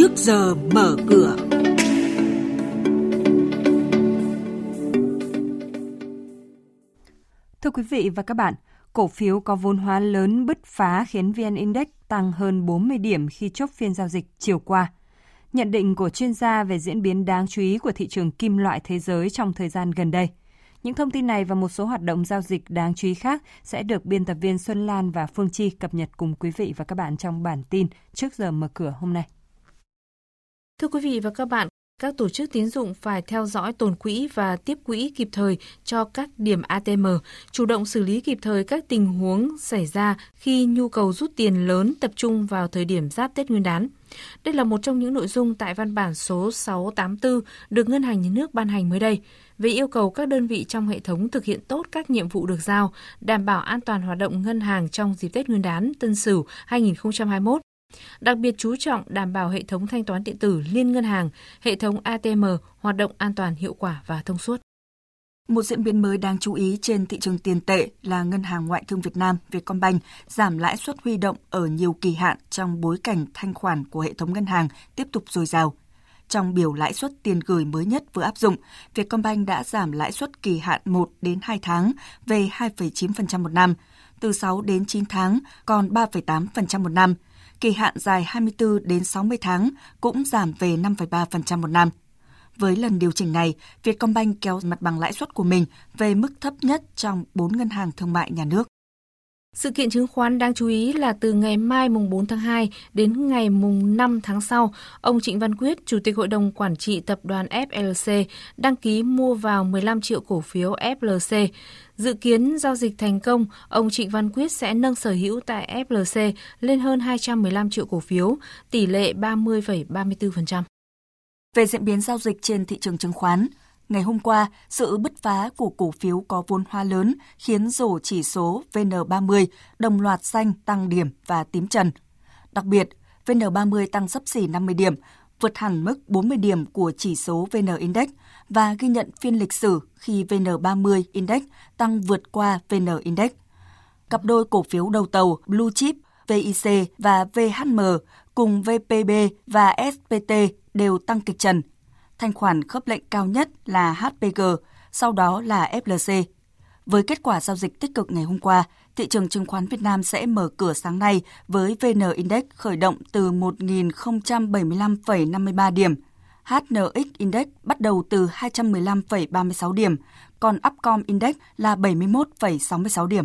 trước giờ mở cửa. Thưa quý vị và các bạn, cổ phiếu có vốn hóa lớn bứt phá khiến VN Index tăng hơn 40 điểm khi chốt phiên giao dịch chiều qua. Nhận định của chuyên gia về diễn biến đáng chú ý của thị trường kim loại thế giới trong thời gian gần đây. Những thông tin này và một số hoạt động giao dịch đáng chú ý khác sẽ được biên tập viên Xuân Lan và Phương Chi cập nhật cùng quý vị và các bạn trong bản tin trước giờ mở cửa hôm nay. Thưa quý vị và các bạn, các tổ chức tín dụng phải theo dõi tồn quỹ và tiếp quỹ kịp thời cho các điểm ATM, chủ động xử lý kịp thời các tình huống xảy ra khi nhu cầu rút tiền lớn tập trung vào thời điểm giáp Tết Nguyên đán. Đây là một trong những nội dung tại văn bản số 684 được Ngân hàng Nhà nước ban hành mới đây về yêu cầu các đơn vị trong hệ thống thực hiện tốt các nhiệm vụ được giao, đảm bảo an toàn hoạt động ngân hàng trong dịp Tết Nguyên đán Tân Sửu 2021 Đặc biệt chú trọng đảm bảo hệ thống thanh toán điện tử liên ngân hàng, hệ thống ATM hoạt động an toàn, hiệu quả và thông suốt. Một diễn biến mới đáng chú ý trên thị trường tiền tệ là Ngân hàng Ngoại thương Việt Nam Vietcombank giảm lãi suất huy động ở nhiều kỳ hạn trong bối cảnh thanh khoản của hệ thống ngân hàng tiếp tục dồi dào. Trong biểu lãi suất tiền gửi mới nhất vừa áp dụng, Vietcombank đã giảm lãi suất kỳ hạn 1 đến 2 tháng về 2,9% một năm, từ 6 đến 9 tháng còn 3,8% một năm – kỳ hạn dài 24 đến 60 tháng cũng giảm về 5,3% một năm. Với lần điều chỉnh này, Vietcombank kéo mặt bằng lãi suất của mình về mức thấp nhất trong 4 ngân hàng thương mại nhà nước. Sự kiện chứng khoán đáng chú ý là từ ngày mai mùng 4 tháng 2 đến ngày mùng 5 tháng sau, ông Trịnh Văn Quyết, Chủ tịch Hội đồng Quản trị Tập đoàn FLC, đăng ký mua vào 15 triệu cổ phiếu FLC. Dự kiến giao dịch thành công, ông Trịnh Văn Quyết sẽ nâng sở hữu tại FLC lên hơn 215 triệu cổ phiếu, tỷ lệ 30,34%. Về diễn biến giao dịch trên thị trường chứng khoán, Ngày hôm qua, sự bứt phá của cổ phiếu có vốn hóa lớn khiến rổ chỉ số VN30 đồng loạt xanh tăng điểm và tím trần. Đặc biệt, VN30 tăng sấp xỉ 50 điểm, vượt hẳn mức 40 điểm của chỉ số VN Index và ghi nhận phiên lịch sử khi VN30 Index tăng vượt qua VN Index. Cặp đôi cổ phiếu đầu tàu Blue Chip, VIC và VHM cùng VPB và SPT đều tăng kịch trần thanh khoản khớp lệnh cao nhất là HPG, sau đó là FLC. Với kết quả giao dịch tích cực ngày hôm qua, thị trường chứng khoán Việt Nam sẽ mở cửa sáng nay với VN Index khởi động từ 1.075,53 điểm. HNX Index bắt đầu từ 215,36 điểm, còn Upcom Index là 71,66 điểm.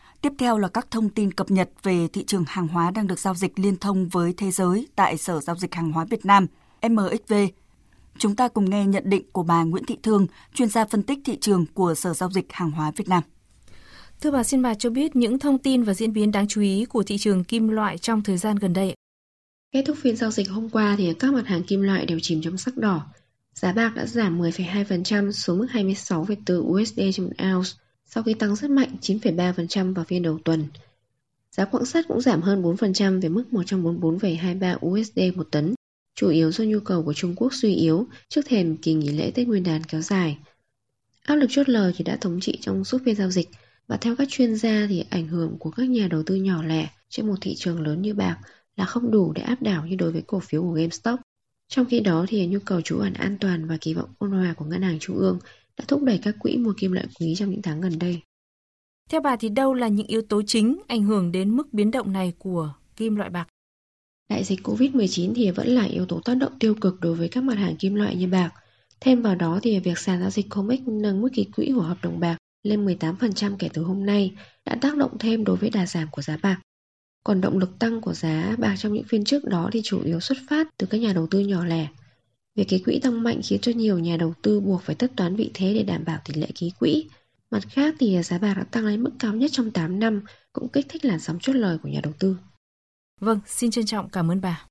Tiếp theo là các thông tin cập nhật về thị trường hàng hóa đang được giao dịch liên thông với thế giới tại Sở Giao dịch Hàng hóa Việt Nam, MXV. Chúng ta cùng nghe nhận định của bà Nguyễn Thị Thương, chuyên gia phân tích thị trường của Sở Giao dịch Hàng hóa Việt Nam. Thưa bà, xin bà cho biết những thông tin và diễn biến đáng chú ý của thị trường kim loại trong thời gian gần đây. Kết thúc phiên giao dịch hôm qua thì các mặt hàng kim loại đều chìm trong sắc đỏ. Giá bạc đã giảm 10,2% xuống mức 26,4 USD trên một ounce sau khi tăng rất mạnh 9,3% vào phiên đầu tuần. Giá quặng sắt cũng giảm hơn 4% về mức 144,23 USD một tấn, chủ yếu do nhu cầu của Trung Quốc suy yếu trước thềm kỳ nghỉ lễ Tết Nguyên đán kéo dài. Áp lực chốt lời thì đã thống trị trong suốt phiên giao dịch và theo các chuyên gia thì ảnh hưởng của các nhà đầu tư nhỏ lẻ trên một thị trường lớn như bạc là không đủ để áp đảo như đối với cổ phiếu của GameStop. Trong khi đó thì nhu cầu trú ẩn an toàn và kỳ vọng ôn hòa của ngân hàng trung ương đã thúc đẩy các quỹ mua kim loại quý trong những tháng gần đây. Theo bà thì đâu là những yếu tố chính ảnh hưởng đến mức biến động này của kim loại bạc? Đại dịch Covid-19 thì vẫn là yếu tố tác động tiêu cực đối với các mặt hàng kim loại như bạc. Thêm vào đó thì việc sàn giao dịch COMEX nâng mức ký quỹ của hợp đồng bạc lên 18% kể từ hôm nay đã tác động thêm đối với đà giảm của giá bạc. Còn động lực tăng của giá bạc trong những phiên trước đó thì chủ yếu xuất phát từ các nhà đầu tư nhỏ lẻ Việc ký quỹ tăng mạnh khiến cho nhiều nhà đầu tư buộc phải tất toán vị thế để đảm bảo tỷ lệ ký quỹ. Mặt khác thì giá bạc đã tăng lên mức cao nhất trong 8 năm, cũng kích thích làn sóng chốt lời của nhà đầu tư. Vâng, xin trân trọng cảm ơn bà.